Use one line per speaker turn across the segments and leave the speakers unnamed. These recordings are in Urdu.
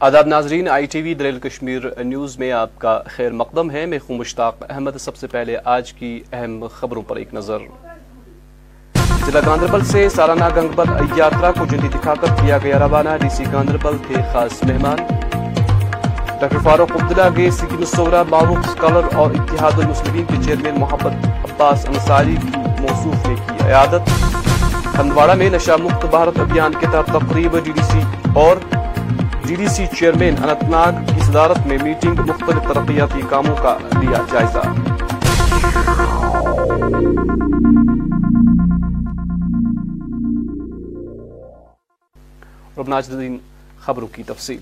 آداب ناظرین، آئی ٹی وی دلیل کشمیر نیوز میں آپ کا خیر مقدم ہے۔ میں خوں مشتاق احمد۔ سب سے پہلے آج کی اہم خبروں پر ایک نظر۔ ضلع گاندربل سے سالانہ گنگبل یاترا کو جنڈی دکھا کر کیا گیا روانہ۔ ڈی سی گاندربل تھے خاص مہمان۔ ڈاکٹر فاروق عبداللہ گے سکیم سورا معروف اسکالر اور اتحاد المسلمین کے چیئرمین محمد عباس انصاری کی موصوف نے کی عیادت۔ ہندواڑہ میں نشہ مکت بھارت ابھیان کے تحت تقریب ڈی ڈی سی اور D D C chairman Anantnag کی صدارت میں میٹنگ مختلف ترقیاتی کاموں کا لیا جائزہ۔ خبروں کی تفصیل۔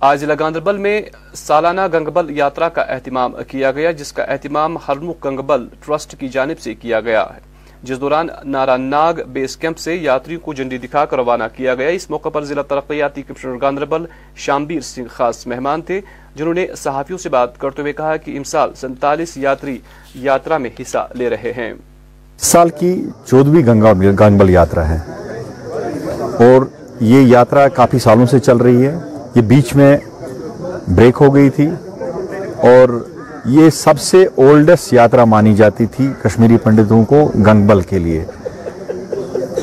آج ضلع گاندربل میں سالانہ گنگبل یاترا کا اہتمام کیا گیا، جس کا اہتمام ہرمخ گنگبل ٹرسٹ کی جانب سے کیا گیا ہے۔ جس دوران نارا ناگ بیس کیمپ سے یاتریوں کو جنڈی دکھا کر روانہ کیا گیا، اس موقع پر ضلع ترقیاتی کمشنر گاندربل شامبیر سنگھ خاص مہمان تھے، جنہوں نے صحافیوں سے بات کرتے ہوئے کہا کہ امسال سنتالیس یاتری یاترا میں حصہ لے رہے ہیں۔
سال کی چودویں گنگبل یاترا ہے۔ اور یہ یاترا کافی سالوں سے چل رہی ہے۔ یہ بیچ میں بریک ہو گئی تھی اور یہ سب سے اولڈسٹ یاترا مانی جاتی تھی کشمیری پنڈتوں کو گنگبل کے لیے۔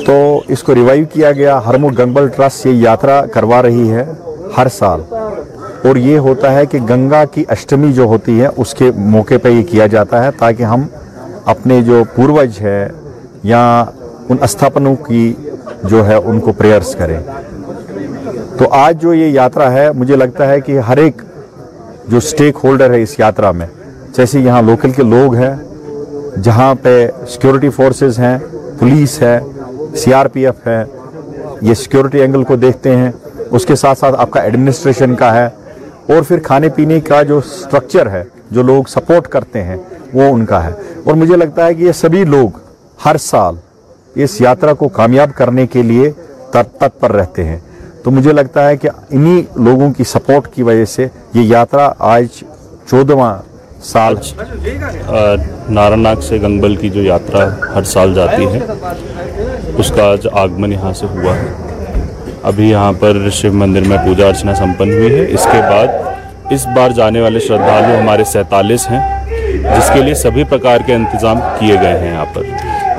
تو اس کو ریوائیو کیا گیا۔ ہرمو گنگبل ٹرسٹ یہ یاترا کروا رہی ہے ہر سال۔ اور یہ ہوتا ہے کہ گنگا کی اشٹمی جو ہوتی ہے، اس کے موقع پہ یہ کیا جاتا ہے تاکہ ہم اپنے جو پوروج ہے یا ان استھاپنوں کی جو ہے، ان کو پریئرز کریں۔ تو آج جو یہ یاترا ہے، مجھے لگتا ہے کہ ہر ایک جو سٹیک ہولڈر ہے اس یاترا میں، جیسے یہاں لوکل کے لوگ ہیں، جہاں پہ سیکیورٹی فورسز ہیں پولیس ہے سی آر پی ایف ہے، یہ سیکیورٹی اینگل کو دیکھتے ہیں، اس کے ساتھ ساتھ آپ کا ایڈمنسٹریشن کا ہے، اور پھر کھانے پینے کا جو سٹرکچر ہے، جو لوگ سپورٹ کرتے ہیں، وہ ان کا ہے۔ اور مجھے لگتا ہے کہ یہ سبھی لوگ ہر سال اس یاترا کو کامیاب کرنے کے لیے تتپر رہتے ہیں۔ تو مجھے لگتا ہے کہ انہی لوگوں کی سپورٹ کی وجہ سے یہ یاترا آج چودواں سال
نارا سے گنگبل کی جو یاترا ہر سال جاتی ہے، اس کا آج آگمن یہاں سے ہوا ہے۔ ابھی یہاں پر شیو مندر میں پوجا ارچنا سمپن ہوئی ہے۔ اس کے بعد اس بار جانے والے شردھالو ہمارے سینتالیس ہیں، جس کے لیے سبھی پرکار کے انتظام کیے گئے ہیں یہاں پر۔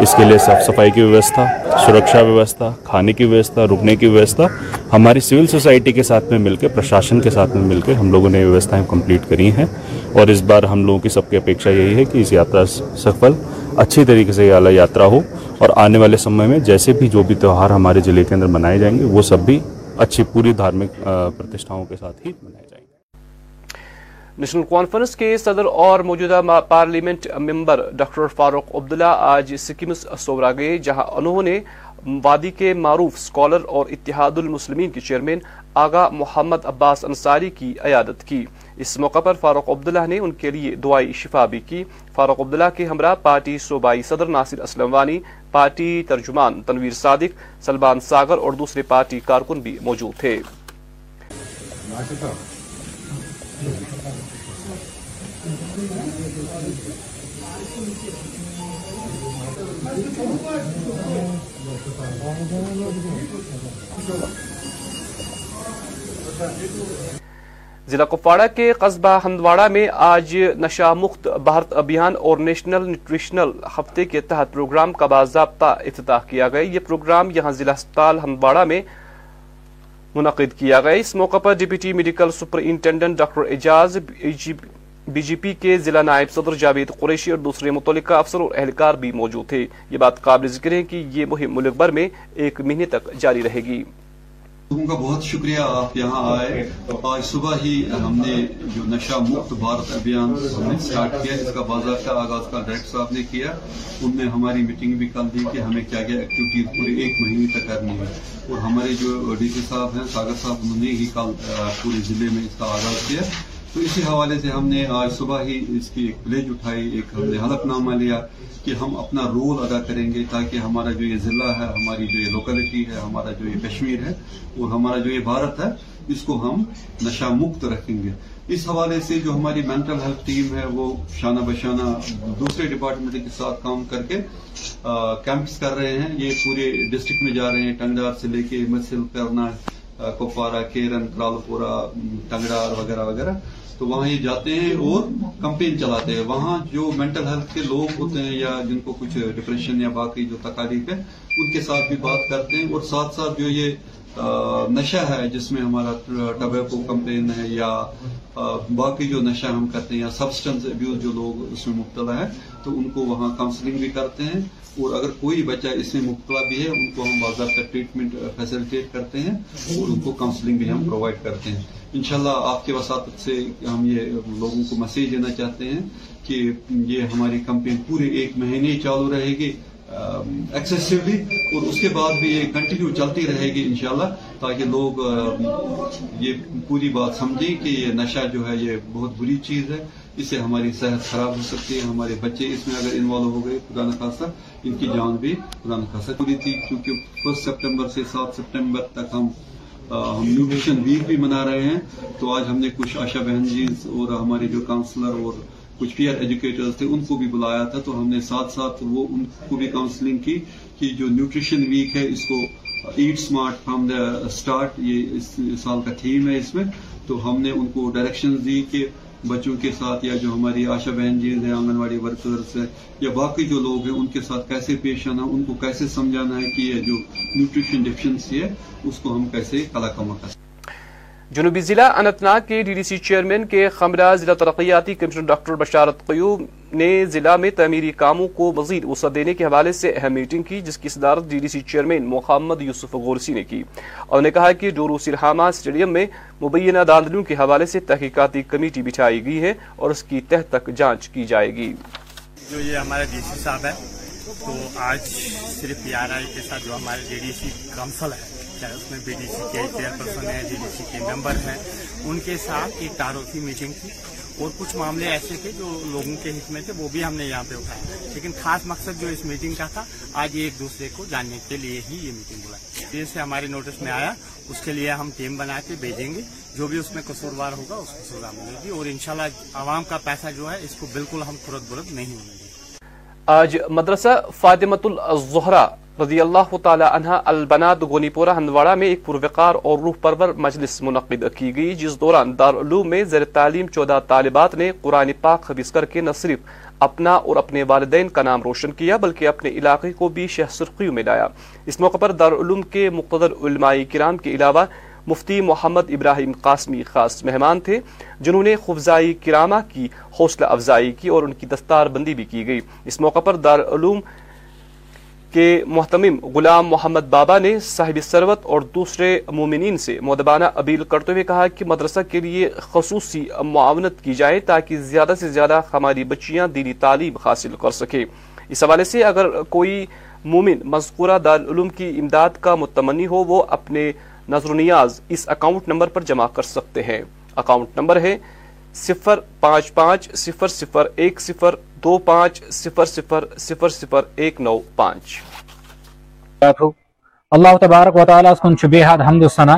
اس کے لیے صاف صفائی کی ویوستھا، سرکشا ویوستھا، کھانے کی ویوستھا، رکنے کی ویوستھا، ہماری سول سوسائٹی کے ساتھ میں مل کے، پرشاسن کے ساتھ میں مل کے ہم لوگوں نے ویوستھائیں کمپلیٹ کری ہیں۔ اور اس بار ہم لوگوں کی سب کی اپیکشا یہی ہے کہ اس یاترا سفل اچھی طریقے سے یہ اعلیٰ یاترا ہو۔ اور آنے والے سمے میں جیسے بھی جو بھی تہوار ہمارے ضلع کے اندر منائے جائیں گے، وہ سب بھی اچھی پوری دھارمک پرتشٹھاؤں کے ساتھ ہی منائے جائیں گے۔
نیشنل کانفرنس کے صدر اور موجودہ parliament member doctor Farooq Abdullah آج سکمز سورا گئے، جہاں انہوں نے وادی کے معروف سکولر اور اتحاد المسلمین کے چیئرمین آغا محمد عباس انصاری کی عیادت کی۔ اس موقع پر فاروق عبداللہ نے ان کے لیے دعائی شفا بھی کی۔ فاروق عبداللہ کے ہمراہ پارٹی صوبائی صدر ناصر اسلم وانی، پارٹی ترجمان تنویر صادق، سلمان ساگر اور دوسرے پارٹی کارکن بھی موجود تھے۔ ضلع کپواڑہ کے قصبہ ہندواڑہ میں آج نشہ مخت بھارت ابھیان اور نیشنل نیوٹریشنل ہفتے کے تحت پروگرام کا باضابطہ افتتاح کیا گیا۔ یہ پروگرام یہاں ضلع اسپتال ہندواڑہ میں منعقد کیا گیا۔ اس موقع پر deputy medical superintendent doctor Ejaz B J P کے ضلع نائب صدر جاوید قریشی اور دوسرے متعلقہ افسر اور اہلکار بھی موجود تھے۔ یہ بات قابل ذکر ہے کہ یہ مہم ملک بھر میں ایک مہینے تک جاری رہے گی۔
لوگوں کا بہت شکریہ آپ یہاں آئے۔ آج صبح ہی ہم نے جو نشہ مفت بھارت ابھیان ہم نے اسٹارٹ کیا جس کا باضابطہ آغاز کا ڈائریکٹر صاحب نے کیا۔ ان میں ہماری میٹنگ بھی کل دی کہ ہمیں کیا کیا ایکٹیویٹیز پورے ایک مہینے تک کرنی ہے۔ اور ہمارے جو ڈی سی صاحب ہیں، ساگر صاحب، انہوں نے ہی کل پورے ضلع میں اس کا آغاز کیا۔ تو اسی حوالے سے ہم نے آج صبح ہی اس کی ایک پلیج اٹھائی، ایک ہم نے حلف نامہ لیا کہ ہم اپنا رول ادا کریں گے تاکہ ہمارا جو یہ ضلع ہے، ہماری جو یہ لوکیلٹی ہے، ہمارا جو یہ کشمیر ہے، اور ہمارا جو یہ بھارت ہے، اس کو ہم نشہ مکت رکھیں گے۔ اس حوالے سے جو ہماری مینٹل ہیلتھ ٹیم ہے، وہ شانہ بشانہ دوسرے ڈپارٹمنٹ کے ساتھ کام کر کے کیمپس کر رہے ہیں۔ یہ پورے ڈسٹرکٹ میں جا رہے ہیں۔ ٹنگار سے لے کے مسل کرنا کپوارہ، کیرن کرالپورہ ٹنگڑار وغیرہ وغیرہ۔ تو وہاں یہ جاتے ہیں اور کمپین چلاتے ہیں۔ وہاں جو مینٹل ہیلتھ کے لوگ ہوتے ہیں یا جن کو کچھ ڈپریشن یا باقی جو تکالیف ہے، ان کے ساتھ بھی بات کرتے ہیں اور ساتھ ساتھ جو یہ نشہ ہے جس میں ہمارا ٹبیکو کمپین ہے یا باقی جو نشہ ہم کرتے ہیں یا سبسٹنس ابیوز جو لوگ اس میں مبتلا ہیں، تو ان کو وہاں کاؤنسلنگ بھی کرتے ہیں اور اگر کوئی بچہ اس میں مبتلا بھی ہے، ان کو ہم باضابطہ ٹریٹمنٹ فیسلٹیٹ کرتے ہیں اور ان کو کاؤنسلنگ بھی ہم پرووائڈ کرتے ہیں۔ انشاءاللہ آپ کے وساطت سے ہم یہ لوگوں کو میسیج دینا چاہتے ہیں کہ یہ ہماری کمپین پورے ایک مہینے چالو رہے گی۔ ایکسیسیولی اور اس کے بعد بھی یہ کنٹینیو چلتی رہے گی انشاءاللہ تاکہ لوگ یہ پوری بات سمجھیں کہ یہ نشہ جو ہے یہ بہت بری چیز ہے۔ اس سے ہماری صحت خراب ہو سکتی ہے، ہمارے بچے اس میں اگر انوالو ہو گئے، خدا نخواستہ، ان کی جان بھی خدا نخواستہ پوری تھی۔ کیونکہ فسٹ سپٹمبر سے سات سپٹمبر تک ہم ہم نیوٹریشن ویک بھی منا رہے ہیں۔ تو آج ہم نے کچھ آشا بہن جی اور ہمارے جو کاؤنسلر اور کچھ پیئر ایجوکیٹرز تھے، ان کو بھی بلایا تھا۔ تو ہم نے ساتھ ساتھ وہ، ان کو بھی کاؤنسلنگ کی کہ جو نیوٹریشن ویک ہے، اس کو eat smart from the start یہ اس سال کا تھیم ہے اس میں۔ تو ہم نے ان کو ڈائریکشن دی کہ بچوں کے ساتھ یا جو ہماری آشا بہن جیز ہیں آنگن واڑی ورکرز ہیں، یا باقی
جو لوگ ہیں، ان کے ساتھ کیسے پیش آنا، ان کو کیسے سمجھانا ہے کہ یہ جو نیوٹریشن ڈیفیشنسی ہے، اس کو ہم کیسے کلا کما کر سکتے جنوبی ضلع اننت ناگ کے ڈی ڈی سی چیئرمین کے خمرہ ضلع ترقیاتی کمشنر ڈاکٹر بشارت قیوم نے ضلع میں تعمیری کاموں کو مزید وسعت دینے کے حوالے سے اہم میٹنگ کی، جس کی صدارت
D D C chairman Mohammad Yousuf Ghorsi نے کی۔ اور نے کہا کہ ڈورو سرحامہ اسٹیڈیم میں مبینہ داندلوں کے حوالے سے تحقیقاتی کمیٹی بٹھائی گئی ہے اور اس کی تہ تک جانچ کی جائے گی۔ جو یہ ہمارے ڈی سی صاحب ہے، تو آج صرف آئی کے ساتھ جو ہمارے ڈی ڈی سی کونسل ہے چاہے اس میں بی ڈی سی کے چیئر پرسن ہیں بی ڈی سی کے ممبر ہیں۔ ان کے ساتھ ایک تعارفی میٹنگ تھی اور کچھ معاملے ایسے تھے جو لوگوں کے حص میں تھے وہ بھی ہم نے یہاں پہ اٹھایا۔ لیکن خاص مقصد جو اس میٹنگ
کا تھا، آج ایک دوسرے کو جاننے کے لیے ہی یہ میٹنگ بلائی دیر سے ہماری نوٹس میں آیا، اس کے لیے ہم ٹیم بنا کے بھیجیں گے۔ جو بھی اس میں قصوروار ہوگا، اس کو سزا ملے گی۔ اور انشاءاللہ عوام کا پیسہ جو ہے، اس کو بالکل ہم خرد برد نہیں ہونے گے۔ آج مدرسہ فاطمت الزہرہ رضی اللہ تعالی عنہ البناد گونی پورہ ہندوارہ میں ایک پروقار اور روح پرور مجلس منعقد کی گئی، جس دوران دارالعلوم میں زیر تعلیم چودہ طالبات نے قرآن پاک خبیص کر کے نہ صرف اپنا اور اپنے والدین کا نام روشن کیا، بلکہ اپنے علاقے کو بھی شہ سرخیوں میں لایا۔ اس موقع پر دارالعلوم کے مقدر علماء کرام کے علاوہ مفتی محمد ابراہیم قاسمی خاص مہمان تھے، جنہوں نے خفزائی کرامہ کی، حوصلہ افزائی کی اور ان کی دستار بندی بھی کی گئی۔ اس موقع پر دارالعلوم کے محتمم غلام محمد بابا نے صاحب سروت اور دوسرے مومنین سے مدبانہ اپیل کرتے ہوئے کہا کہ
مدرسہ کے لیے خصوصی معاونت کی جائے تاکہ زیادہ سے زیادہ ہماری بچیاں دینی تعلیم حاصل کر سکے اس حوالے سے اگر کوئی مومن مذکورہ دارالعلوم کی امداد کا متمنی ہو، وہ اپنے نظر و نیاز اس اکاؤنٹ نمبر پر جمع کر سکتے ہیں۔ اکاؤنٹ نمبر ہے صفر پانچ پانچ صفر صفر ایک صفر دو پانچ صفر صفر صفر صفر ایک نو پانچ۔ اللہ تبارک و تعالیٰ کن بے حد حمد و سنہ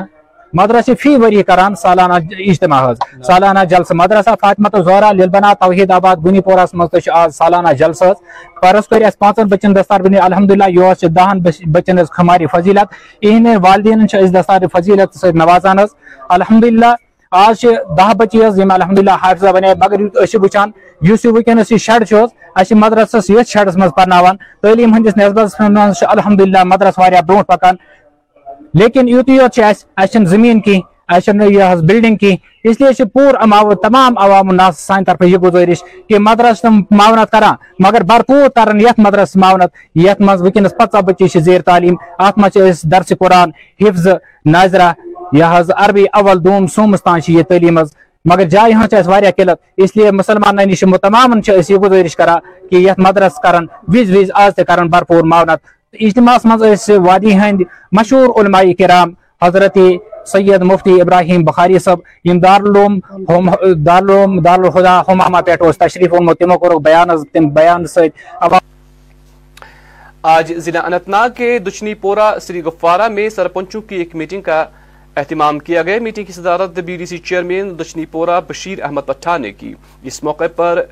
مدرسہ فی وری کران سالانہ اجتماع سالانہ جلسہ۔ مدرسہ فاطمہ زہرا للبنا توحید آباد بنی پورہ مز آز سالانہ جلسہ حض۔ پرس کر پانچن بچن دستار بنی۔ الحمدللہ یہ دہن بچن ہز خماری فضیلت۔ اہند والدین دستار فضیلت سز نوازان حض۔ الحمدللہ آج دہ بچی حض الحمد للہ حافظہ بنے، مگر وچان اس ونکس یہ شیڈ اہس مدرسس یتھ شیڈس مز پرناوان تعلیم ہندس نسبت الحمد للہ مدرس واریاہ برو پکان۔ لیکن یوت یوت اہم زمین کھین یہ بلڈنگ کھین اس لیے پور عمو تمام عوام الناس سان طرف یہ گزارش کہ مدرس
معاونت کر مگر بھرپور کرن یت مدرس معاونت، یت مز ونکس پتہ بچی زیر
تعلیم۔ ات مز درس قرآن، حفظ، ناظرہ یہ حض عربی اول دوم سومستان یہ تعلیم حض مگر جائے ہاں چھ واریا قلت۔ اس لیے مسلمان نش تمام چھ یہ گزارش کرا کہ یہ مدرس کرن وز وز آز تہ کرن بھرپور معاونت۔ اجتماع مز وادی ہند مشہور علماء کرام، حضرت سید مفتی ابراہیم بخاری صاحب، یم دارالعلوم دارالعلوم دارالخدا ہمامہ پیٹ اس تشریف اونمو تمو کورک بیان تم بیان سید۔
آج ضلع اننت ناگ کے دچنی پورہ سری گفوارہ میں سرپنچوں کی ایک میٹنگ کا اہتمام کیا گیا۔ میٹنگ کی صدارت B D C chairman Dachnipora Bashir Ahmad پٹھا نے کی۔ اس موقع پر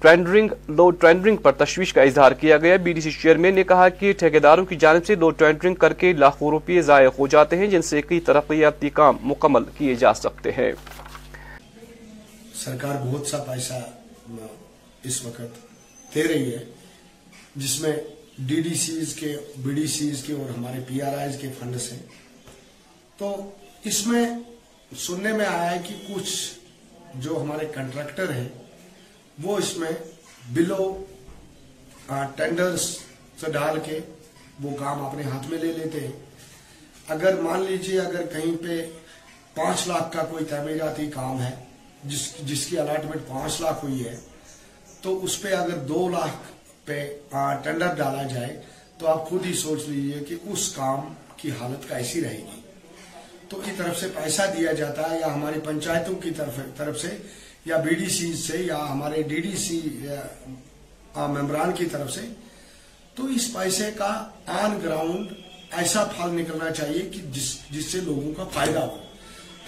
ٹرینڈرنگ، لو ٹرینڈرنگ پر تشویش کا اظہار کیا گیا۔ بی ڈی سی چیئرمین نے کہا کہ ٹھیکیداروں کی جانب سے لو ٹرینڈرنگ کر کے لاکھوں روپے ضائع ہو جاتے ہیں، جن سے کئی ترقیاتی کام مکمل کیے جا سکتے ہیں۔
سرکار بہت سا پیسہ اس وقت دے رہی ہے، جس میں ڈی ڈی سیز کے، بی ڈی سیز کے اور ہمارے پی آر آئیز کے فنڈس ہیں۔ تو اس میں سننے میں آیا ہے کہ کچھ جو ہمارے کنٹریکٹر ہیں، وہ اس میں بلو ٹینڈرز سے ڈال کے وہ کام اپنے ہاتھ میں لے لیتے ہیں۔ اگر مان لیجیے، اگر کہیں پہ پانچ لاکھ کا کوئی تعمیراتی کام ہے، جس جس کی الاٹمنٹ پانچ لاکھ ہوئی ہے، تو اس پہ اگر دو لاکھ پہ ٹینڈر ڈالا جائے، تو آپ خود ہی سوچ لیجیے کہ اس کام کی حالت کیسی رہے گی۔ تو کی طرف سے پیسہ دیا جاتا ہے یا ہماری پنچایتوں کی طرف طرف سے یا بی ڈی سی سے یا ہمارے ڈی ڈی سی ممبران کی طرف سے تو اس پیسے کا آن گراؤنڈ ایسا پھل نکلنا چاہیے کہ جس جس سے لوگوں کا فائدہ ہو۔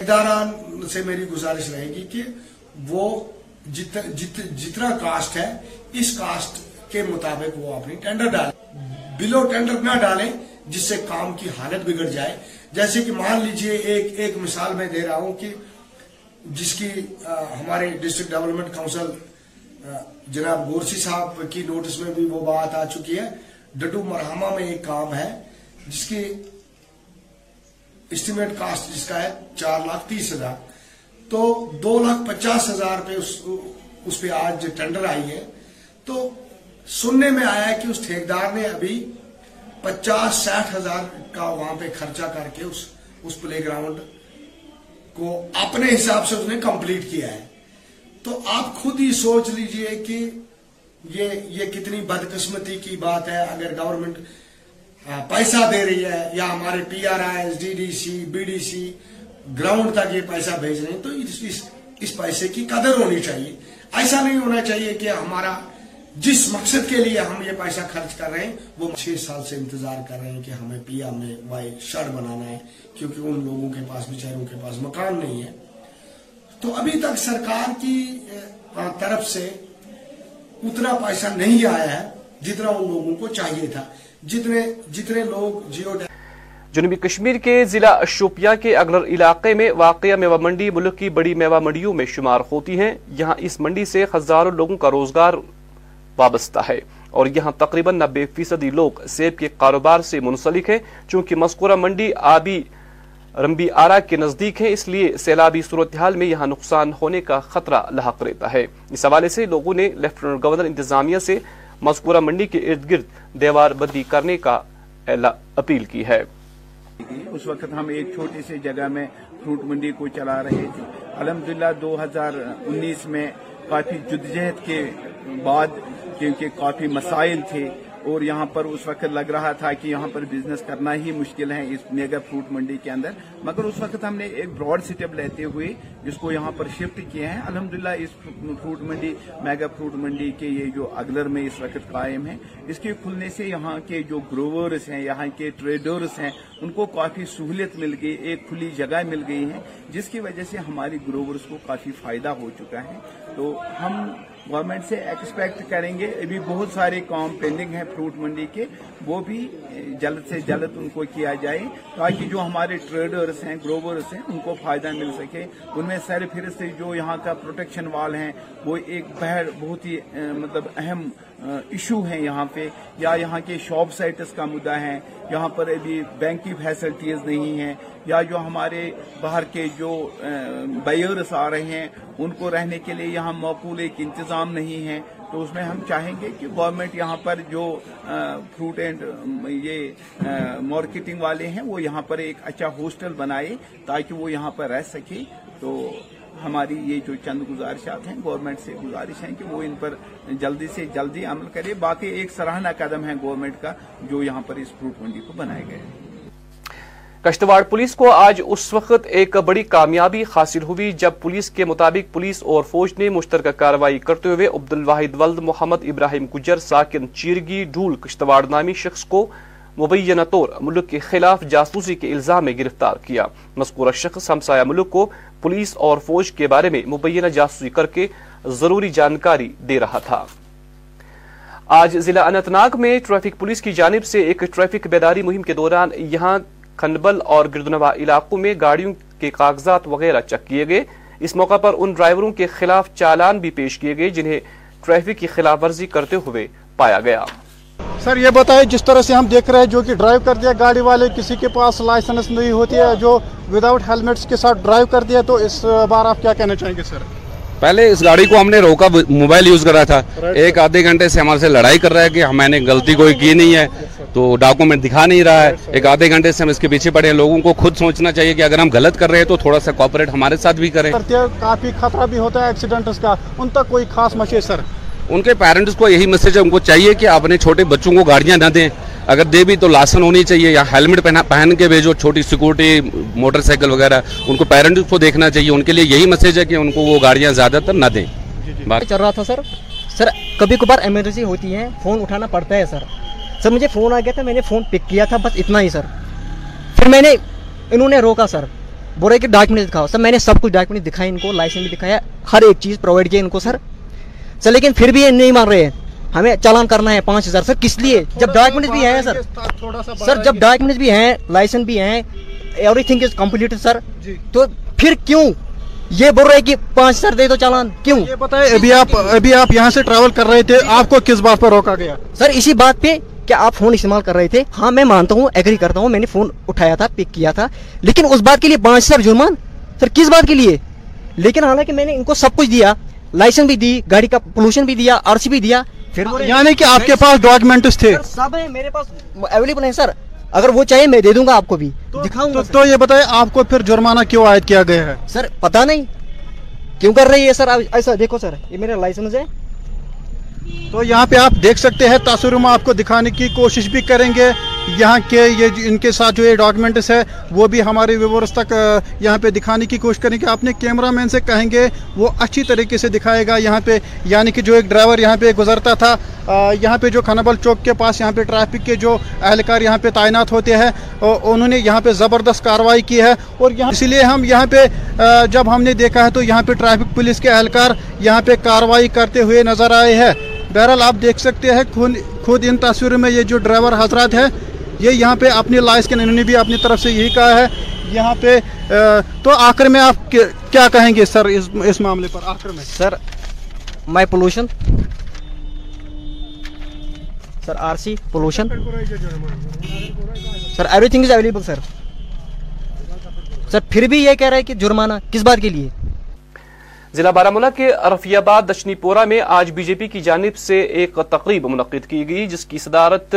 اداران سے میری گزارش رہے گی کہ وہ جت, جت, جتنا کاسٹ ہے اس کاسٹ کے مطابق وہ اپنی ٹینڈر ڈالیں۔ بلو ٹینڈر نہ ڈالیں جس سے کام کی حالت بگڑ جائے۔ جیسے کہ مان لیجیے ایک ایک مثال میں دے رہا ہوں کہ جس کی ہمارے ڈسٹرکٹ ڈیولپمنٹ کاؤنسل جناب گورسی صاحب کی نوٹس میں بھی وہ بات آ چکی ہے۔ ڈڈو مرحمہ میں ایک کام ہے، جس کی اسٹیمیٹ کاسٹ جس کا ہے، چار لاکھ تیس ہزار۔ تو دو لاکھ پچاس ہزار پہ اس پہ آج ٹینڈر آئی ہے۔ تو سننے میں آیا ہے کہ اس ٹھیکدار نے ابھی پچاس ساٹھ ہزار کا وہاں پہ خرچہ کر کے اس اس پلے گراؤنڈ کو اپنے حساب سے اس نے کمپلیٹ کیا ہے۔ تو آپ خود ہی سوچ لیجیے کہ یہ یہ کتنی بدقسمتی کی بات ہے۔ اگر گورنمنٹ پیسہ دے رہی ہے یا ہمارے P R I D D C B D C ground تک یہ پیسہ بھیج رہے ہیں، تو اس پیسے کی قدر ہونی چاہیے۔ ایسا نہیں ہونا چاہیے کہ ہمارا جس مقصد کے لیے ہم یہ پیسہ خرچ کر رہے ہیں، وہ چھ سال سے انتظار کر رہے ہیں کہ ہمیں پیا میں وائی شر بنانا ہے، کیونکہ ان لوگوں کے پاس، بیچاروں کے پاس مکان نہیں ہے۔ تو ابھی تک سرکار کی طرف سے اتنا پیسہ نہیں آیا ہے جتنا ان لوگوں کو چاہیے تھا۔ جتنے جتنے لوگ جیو
جنوبی کشمیر کے ضلع شوپیاں کے اگلر علاقے میں واقع میوہ منڈی ملک کی بڑی میوہ منڈیوں میں شمار ہوتی ہیں۔ یہاں اس منڈی سے ہزاروں لوگوں کا روزگار وابستہ ہے۔ اور یہاں تقریباً نبے فیصدی لوگ سیب کے کاروبار سے منسلک ہیں، چونکہ مذکورہ منڈی آبی رمبی آرا کے نزدیک ہے، اس لیے سیلابی صورتحال میں یہاں نقصان ہونے کا خطرہ لاحق رہتا ہے۔ اس حوالے سے لوگوں نے لیفٹنٹ گورنر انتظامیہ سے مذکورہ منڈی کے ارد گرد دیوار بندی کرنے کا اپیل کی ہے۔
اس وقت ہم ایک چھوٹی سی جگہ میں فروٹ منڈی کو چلا رہے تھے الحمدللہ، دو ہزار انیس میں کافی جدجہد کے بعد کیونکہ کافی مسائل تھے اور یہاں پر اس وقت لگ رہا تھا کہ یہاں پر بزنس کرنا ہی مشکل ہے اس میگا فروٹ منڈی کے اندر۔ مگر اس وقت ہم نے ایک براڈ سٹیپ لیتے ہوئے جس کو یہاں پر شفٹ کیا ہے الحمدللہ اس fruit mandi mega fruit mandi کے یہ جو اگلر میں اس وقت قائم ہے اس کے کھلنے سے یہاں کے جو گروورز ہیں، یہاں کے ٹریڈرز ہیں، ان کو کافی سہولت مل گئی، ایک کھلی جگہ مل گئی ہے، جس کی وجہ سے ہماری گروورز کو کافی فائدہ ہو چکا ہے۔ تو ہم گورنمنٹ سے ایکسپیکٹ کریں گے۔ ابھی بہت سارے کام پینڈنگ ہیں فروٹ منڈی کے۔ وہ بھی جلد سے جلد ان کو کیا جائے تاکہ جو ہمارے ٹریڈرز ہیں گروورز ہیں، ان کو فائدہ مل سکے۔ ان میں سر پھر سے جو یہاں کا پروٹیکشن وال ہیں، وہ ایک بہر بہت ہی مطلب اہم ایشو ہیں یہاں پہ، یا یہاں کے شاپ سائٹس کا مدعا ہے، یہاں پر ابھی بینک کی فیسلٹیز نہیں ہیں، یا جو ہمارے باہر کے جو بائرس آ رہے ہیں، ان کو رہنے کے لیے یہاں معقول ایک انتظام نہیں ہے۔ تو اس میں ہم چاہیں گے کہ گورنمنٹ یہاں پر جو فروٹ اینڈ یہ مارکیٹنگ والے ہیں، وہ یہاں پر ایک اچھا ہاسٹل بنائے تاکہ وہ یہاں پر رہ سکے۔ تو ہماری یہ جو چند گزارشات ہیں گورنمنٹ سے گزارش ہیں کہ وہ ان پر جلدی سے جلدی عمل کرے۔ باقی ایک سراہنا قدم ہے گورنمنٹ کا، جو یہاں پر اس فروٹ منڈی کو بنائے گئے
کشتواڑ پولیس کو آج اس وقت ایک بڑی کامیابی حاصل ہوئی، جب پولیس کے مطابق پولیس اور فوج نے مشترکہ کارروائی کرتے ہوئے عبد الواحد ولد محمد ابراہیم گجر، ساکن چیرگی، ڈھول کشتواڑ نامی شخص کو مبینہ طور ملک کے خلاف جاسوسی کے الزام میں گرفتار کیا۔ مذکورہ شخص ہمسایہ ملک کو پولیس اور فوج کے بارے میں مبینہ جاسوسی کر کے ضروری جانکاری دے رہا تھا۔ آج ضلع انت ناگ میں ٹریفک پولیس کی جانب سے ایک ٹریفک بیداری مہم کے دوران یہاں کھنبل اور گردنوا علاقوں میں گاڑیوں کے کاغذات وغیرہ چیک کیے گئے۔ اس موقع پر ان ڈرائیوروں کے خلاف چالان بھی پیش کیے گئے جنہیں ٹریفک کی خلاف ورزی کرتے ہوئے پایا گیا۔
سر یہ بتائیں جس طرح سے ہم دیکھ رہے ہیں جو کہ ڈرائیو کر دیا گاڑی والے کسی کے پاس لائسنس نہیں ہوتی ہے جو وداؤٹ ہیلمٹس کے ساتھ ڈرائیو کر دیا تو اس بار آپ کیا کہنا چاہیں گے سر؟
پہلے اس گاڑی کو ہم نے روکا موبائل یوز کر رہا تھا ایک آدھے گھنٹے سے ہمارے سے لڑائی کر رہا ہے کہ میں نے غلطی کوئی کی نہیں ہے تو ڈاکومنٹ دکھا نہیں رہا ہے۔ ایک آدھے گھنٹے سے ہم اس کے پیچھے پڑے ہیں۔ لوگوں کو خود سوچنا چاہیے کہ اگر ہم غلط کر رہے ہیں تو تھوڑا سا کوپریٹ ہمارے ساتھ بھی کریں۔
کافی خطرہ بھی ہوتا ہے ایکسیڈنٹس کا۔ ان تک کوئی خاص مشے سر؟
ان کے پیرنٹس کو یہی میسج ہے، ان کو چاہیے کہ اپنے چھوٹے بچوں کو گاڑیاں نہ دیں۔ اگر دے بھی تو لاسن ہونی چاہیے یا ہیلمٹ پہن کے بھیجو، چھوٹی سیکورٹی موٹر سائیکل وغیرہ۔ ان کو پیرنٹس کو دیکھنا چاہیے۔ ان کے لیے یہی میسج ہے کہ ان کو وہ گاڑیاں زیادہ تر نہ دیں۔
چل رہا تھا سر؟ سر، کبھی کبھار ایمرجنسی ہوتی ہے فون اٹھانا پڑتا ہے سر۔ سر، مجھے فون آ گیا تھا، میں نے فون پک کیا تھا، بس اتنا ہی سر۔ پھر میں نے انہوں نے روکا سر۔ بول رہے کہ ڈاکومنٹ دکھاؤ۔ سر، میں نے سب کچھ ڈاکومنٹ دکھایا ان کو لائسنس بھی دکھایا، ہر ایک چیز پرووائڈ کیا ان کو سر۔ سر لیکن پھر بھی یہ نہیں مان رہے ہیں۔ ہمیں چالان کرنا ہے پانچ ہزار۔ سر کس لیے؟ جب ڈاکومنٹ بھی ہیں سر۔ سر جب ڈاکومنٹ بھی ہیں لائسنس بھی ہیں everything is complete sir تو پھر کیوں؟ یہ بول رہے کہ پانچ ہزار دے دو چالان۔ کیوں؟
یہ بتائیں ابھی آپ ابھی آپ یہاں سے ٹریول کر رہے تھے آپ کو کس بات پر روکا گیا؟
سر اسی بات پہ کیا آپ فون استعمال کر رہے تھے۔ ہاں میں مانتا ہوں ایگری کرتا ہوں میں نے فون اٹھایا تھا پک کیا تھا۔ لیکن اس بات کے لیے پانچ ہزار جرمان؟ سر کس بات کے لیے؟ لیکن حالانکہ میں نے ان کو سب کچھ دیا۔ لائسنس بھی دی گاڑی کا پولوشن بھی دیا آر سی بھی دیا. پھر
یعنی کہ آپ کے پاس ڈاکومنٹس تھے.
سب ہیں میرے پاس اویلیبل ہیں سر. اگر وہ چاہیے میں دے دوں گا آپ کو بھی. دکھاؤں گا
تو یہ بتائیں آپ کو پھر جرمانہ کیوں عائد کیا گیا ہے؟
سر پتا نہیں. کیوں کر رہی ہے سر؟ ایسا دیکھو سر. یہ میرا لائسنس ہے.
تو یہاں پہ آپ دیکھ سکتے ہیں میں آپ کو دکھانے کی کوشش بھی کریں گے. یہاں کے یہ ان کے ساتھ جو یہ ڈاکومنٹس ہے، وہ بھی ہمارے ویورس تک یہاں پہ دکھانے کی کوشش کریں گے اپنے کیمرہ مین سے کہیں گے، وہ اچھی طریقے سے دکھائے گا یہاں پہ۔ یعنی کہ جو ایک ڈرائیور یہاں پہ گزرتا تھا یہاں پہ جو کھنبل چوک کے پاس، یہاں پہ ٹریفک کے جو اہلکار یہاں پہ تعینات ہوتے ہیں انہوں نے یہاں پہ زبردست کارروائی کی ہے۔ اور یہاں اسی لیے ہم یہاں پہ جب ہم نے دیکھا ہے تو یہاں پہ ٹریفک پولیس کے اہلکار یہاں پہ کارروائی کرتے ہوئے نظر آئے ہیں۔ بہرحال آپ دیکھ سکتے ہیں، خود ان تصویروں میں یہ جو ڈرائیور حضرات ہیں یہ یہاں پہ اپنی لائس کے انہوں نے بھی اپنی طرف سے یہی کہا ہے۔ یہاں پہ تو آخر میں آپ کیا کہیں گے سر اس معاملے پر؟ آخر میں۔
Sir my pollution sir R C pollution sir everything is available sir sir پھر بھی یہ کہہ رہا ہے کہ جرمانہ کس بات کے لیے؟
ضلع بارہ کے رفیہ آباد دشنی پورہ میں آج بی جے پی کی جانب سے ایک تقریب منعقد کی گئی جس کی صدارت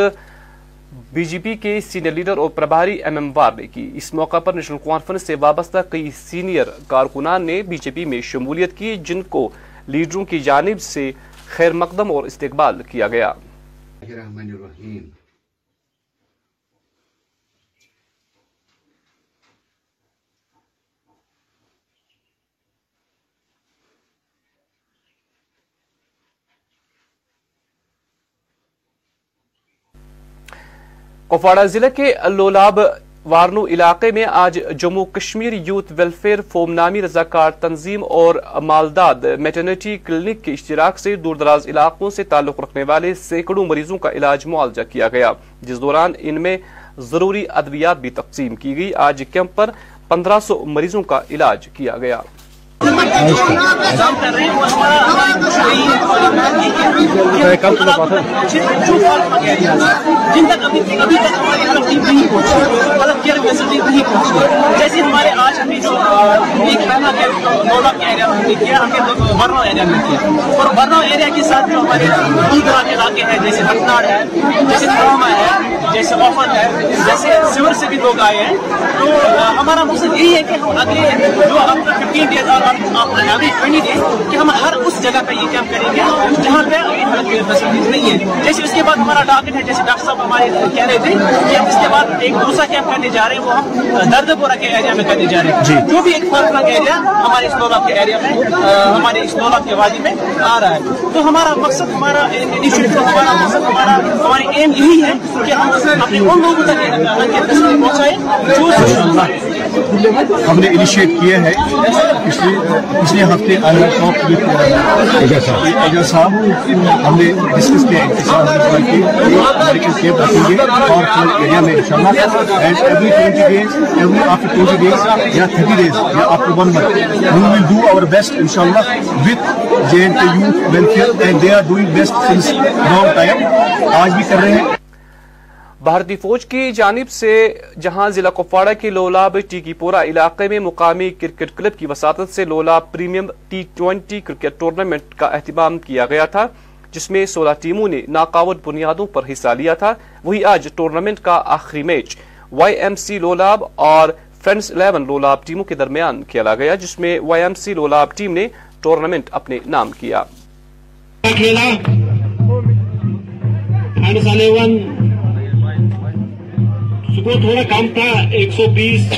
بی جے پی کے سینئر لیڈر اور پربھاری ایم ایم وار نے کی اس موقع پر نیشنل کانفرنس سے وابستہ کئی سینئر کارکنان نے بی جے پی میں شمولیت کی، جن کو لیڈروں کی جانب سے خیر مقدم اور استقبال کیا گیا۔ کپواڑہ ضلع کے لولاب وارنو علاقے میں آج Jammu Kashmir Youth Welfare Forum نامی رضاکار تنظیم اور مالداد میٹرنیٹی کلینک کے اشتراک سے دور دراز علاقوں سے تعلق رکھنے والے سینکڑوں مریضوں کا علاج معالجہ کیا گیا۔ جس دوران ان میں ضروری ادویات بھی تقسیم کی گئی۔ آج کیمپ پر پندرہ سو مریضوں کا علاج کیا گیا۔
جن تک ابھی تک نہیں پہنچی مطلب کیئر فیسلٹی نہیں پہنچی جیسے ہمارے آج ہم نے جو کھانا کے نولا کے ایریا میں ہم نے کیا، ہم نے ورنو ایریا میں کیا۔ اور ورنو ایریا کے ساتھ جو ہمارے عیدگاہ کے علاقے ہیں، جیسے ہتناڑ ہے، جیسے تھرما ہے، جیسے آفر ہے، جیسے سیور سے بھی لوگ آئے ہیں، تو ہمارا مقصد یہی ہے کہ ہم اگلے جو آپ ففٹین ڈیز اور ابھی ٹوینٹی ڈیز کہ ہم ہر اس جگہ پہ یہ کیمپ کریں گے، جہاں پہ ابھی ہمیں فیسلٹیز نہیں ہے۔ جیسے اس کے بعد ہمارا ٹارگیٹ ہے، جیسے ڈاکٹر صاحب ہمارے کہہ رہے تھے کہ ہم اس کے بعد ایک دوسرا کیمپ کرنے جا رہے ہیں وہ ہم درد پورا کے ایریا میں کرنے جا رہے ہیں۔ جی۔ جو بھی ایک فرق ایریا ہمارے اس اسلولاب کے ایریا میں ہمارے اس اسلولاب کے وادی میں آ رہا ہے۔ تو ہمارا مقصد ہمارا ہمارا مقصد ہمارا ہماری ایم یہی ہے کہ ہم اپنے ان لوگوں تک پہنچائیں جو
ہم نے انیشیٹ کیا ہے۔ پچھلے پچھلے ہفتے آئی ٹاک وتھ ایجا صاحب۔ ہم نے ڈسکس کیا اور ایریا میں ان شاء اللہ and every twenty days every after twenty days یا تھرٹی ڈیز یا after one month we will do our best ان شاء اللہ with J and K youth welfare and they are doing best since long time آج بھی کر رہے ہیں۔
بھارتی فوج کی جانب سے جہاں ضلع کپواڑہ کے لولاب ٹیکی پورا علاقے میں مقامی کرکٹ کلب کی وساطت سے Lolab premium T twenty cricket tournament کا اہتمام کیا گیا تھا، جس میں سولہ ٹیموں نے ناکاوٹ بنیادوں پر حصہ لیا تھا۔ وہی آج ٹورنامنٹ کا آخری match Y M C Lolab اور فرینڈس الیون لولاب ٹیموں کے درمیان کھیلا گیا، جس میں Y M C Lolab team نے ٹورنامنٹ
اپنے نام کیا۔ صبح تھوڑا کام تھا، ایک سو بیس۔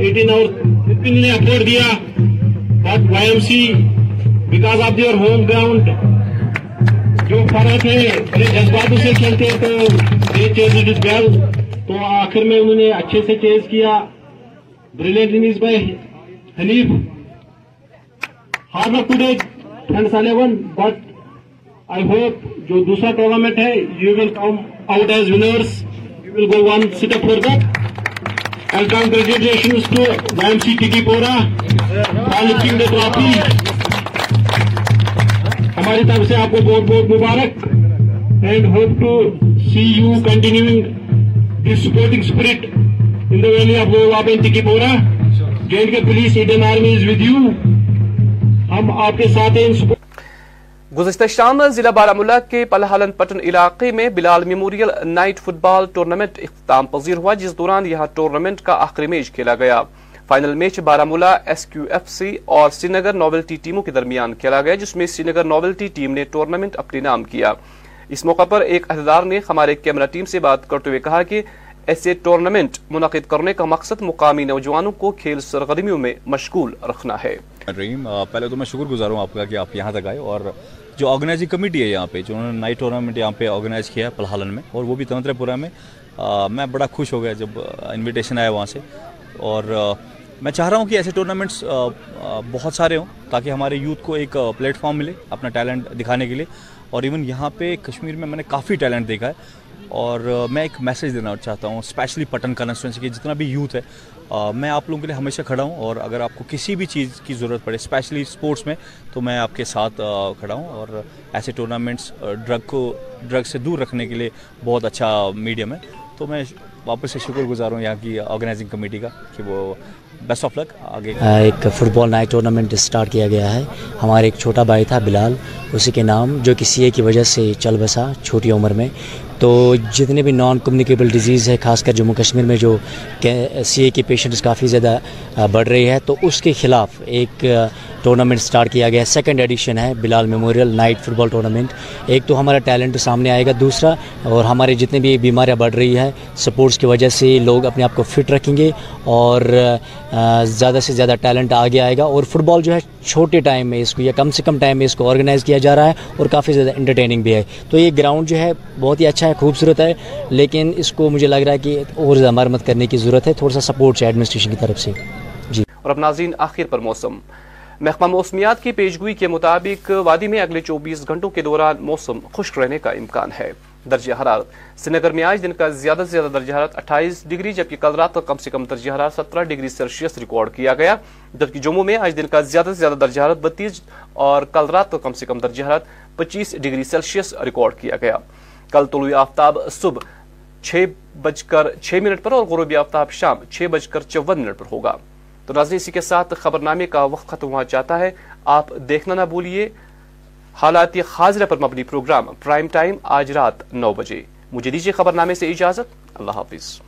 ایٹین اور ففٹین نے اپلوڈ دیا۔ But Y M C because of their home ground. جو فرح تھے بڑے جذباتوں سے کھیلتے تو دے چیز اٹ از ویل تو آخر میں انہوں نے اچھے سے چیز کیا۔ Brilliant innings by Hanif hard work today friends eleven but I hope جو دوسرا ٹورنامنٹ ہے you will come out as winners will go one sit up. And congratulations to Nancy Tiki Pora for lifting the trophy. ہماری طرف سے آپ کو بہت بہت مبارک and hope to see you continuing this sporting spirit in the valley of گو آپ تکی پورا J K police Indian army is with you ہم آپ کے ساتھ
ہیں گزشتہ شام ضلع بارہ کے پلہالن پٹن علاقے میں Bilal memorial night football tournament اختتام پذیر ہوا، جس دوران یہاں ٹورنامنٹ کا آخری میچ کھیلا گیا۔ فائنل میچ بارہ ایس کیو ایف سی اور سری نگر ناولٹی ٹیموں کے درمیان کھیلا گیا، جس میں سری نگر ناولٹی ٹیم نے ٹورنامنٹ اپنے نام کیا۔ اس موقع پر ایک عہدیدار نے ہمارے کیمرہ ٹیم سے بات کرتے ہوئے کہا کہ ایسے ٹورنامنٹ منعقد کرنے کا مقصد مقامی نوجوانوں کو کھیل
سرگرمیوں میں مشغول رکھنا ہے۔ پہلے تو میں شکر گزار ہوں آپ کا کہ آپ یہاں تک آئے اور جو آرگنائزنگ کمیٹی ہے یہاں پہ، جو انہوں نے نائٹ ٹورنامنٹ یہاں پہ آرگنائز کیا ہے پلحالن میں، اور وہ بھی تنتر پورہ میں میں بڑا خوش ہو گیا جب انویٹیشن آیا وہاں سے۔ اور میں چاہ رہا ہوں کہ ایسے ٹورنامنٹس بہت سارے ہوں تاکہ ہمارے یوتھ کو ایک پلیٹ فارم ملے اپنا ٹیلنٹ دکھانے کے لیے۔ اور ایون یہاں پہ کشمیر میں میں نے کافی ٹیلنٹ دیکھا ہے۔ اور میں ایک میسیج دینا چاہتا ہوں اسپیشلی پٹن کانسٹیٹوئنسی کے جتنا بھی یوتھ ہے میں آپ لوگوں کے لیے ہمیشہ کھڑا ہوں اور اگر آپ کو کسی بھی چیز کی ضرورت پڑے اسپیشلی اسپورٹس میں، تو میں آپ کے ساتھ کھڑا ہوں اور ایسے ٹورنامنٹس ڈرگ کو ڈرگ سے دور رکھنے کے لیے بہت اچھا میڈیم ہے۔ تو میں واپس سے شکر گزار ہوں یہاں کی آرگنائزنگ کمیٹی کا کہ
وہ بیسٹ آف لک آگے۔ ایک football night tournament start کیا گیا ہے۔ ہمارے ایک چھوٹا بھائی تھا بلال، اسی کے نام، جو کسی ایک کی وجہ سے چل بسا، چھوٹی عمر میں۔ تو جتنے بھی نان کمیونیکیبل ڈیزیز ہے خاص کر جموں کشمیر میں جو سی اے کی پیشنٹس کافی زیادہ بڑھ رہی ہے، تو اس کے خلاف ایک ٹورنامنٹ سٹارٹ کیا گیا ہے۔ سیکنڈ ایڈیشن ہے Bilal memorial night football tournament ایک تو ہمارا ٹیلنٹ سامنے آئے گا، دوسرا، اور ہمارے جتنے بھی بیماریاں بڑھ رہی ہیں سپورٹس کی وجہ سے لوگ اپنے آپ کو فٹ رکھیں گے اور زیادہ سے زیادہ ٹیلنٹ آگے آئے گا۔ اور فٹ بال جو ہے چھوٹے ٹائم میں اس کو یا کم سے کم ٹائم میں اس کو آرگنائز کیا جا رہا ہے اور کافی زیادہ انٹرٹیننگ بھی ہے۔ تو یہ گراؤنڈ جو ہے بہت ہی اچھا ہے، خوبصورت ہے، لیکن اس کو مجھے لگ رہا
ہے کہ اور زیادہ مرمت کرنے کی ضرورت ہے، تھوڑا سا سپورٹ ہے ایڈمنسٹریشن کی طرف سے۔ جی۔ اور اب ناظرین، آخر پر موسم۔ محکمہ موسمیات کی پیشگوئی کے مطابق وادی میں اگلے چوبیس گھنٹوں کے دوران موسم خشک رہنے کا امکان ہے۔ درجہ حرارت سنگر میں آج دن کا زیادہ سے زیادہ درجہ حرارت اٹھائیس ڈگری، جبکہ کل رات کم سے کم درجہ حرارت سترہ ڈگری سیلسیس ریکارڈ کیا گیا۔ جبکہ جموں میں آج دن کا زیادہ سے زیادہ درجہ حرارت بتیس اور کل رات کم سے کم درجہ حرارت پچیس ڈگری سیلسیس ریکارڈ کیا گیا۔ کل طلوع آفتاب صبح چھ بج کر چھ منٹ پر اور غروبی آفتاب شام چھ بج کر چون منٹ پر ہوگا۔ تو ناظرین اسی کے ساتھ خبرنامے کا وقت ختم ہوا جاتا ہے۔ آپ دیکھنا نہ بولیے حالات حاضرہ پر مبنی پروگرام پرائم ٹائم آج رات نو بجے۔ مجھے دیجیے خبرنامے سے اجازت۔ اللہ حافظ۔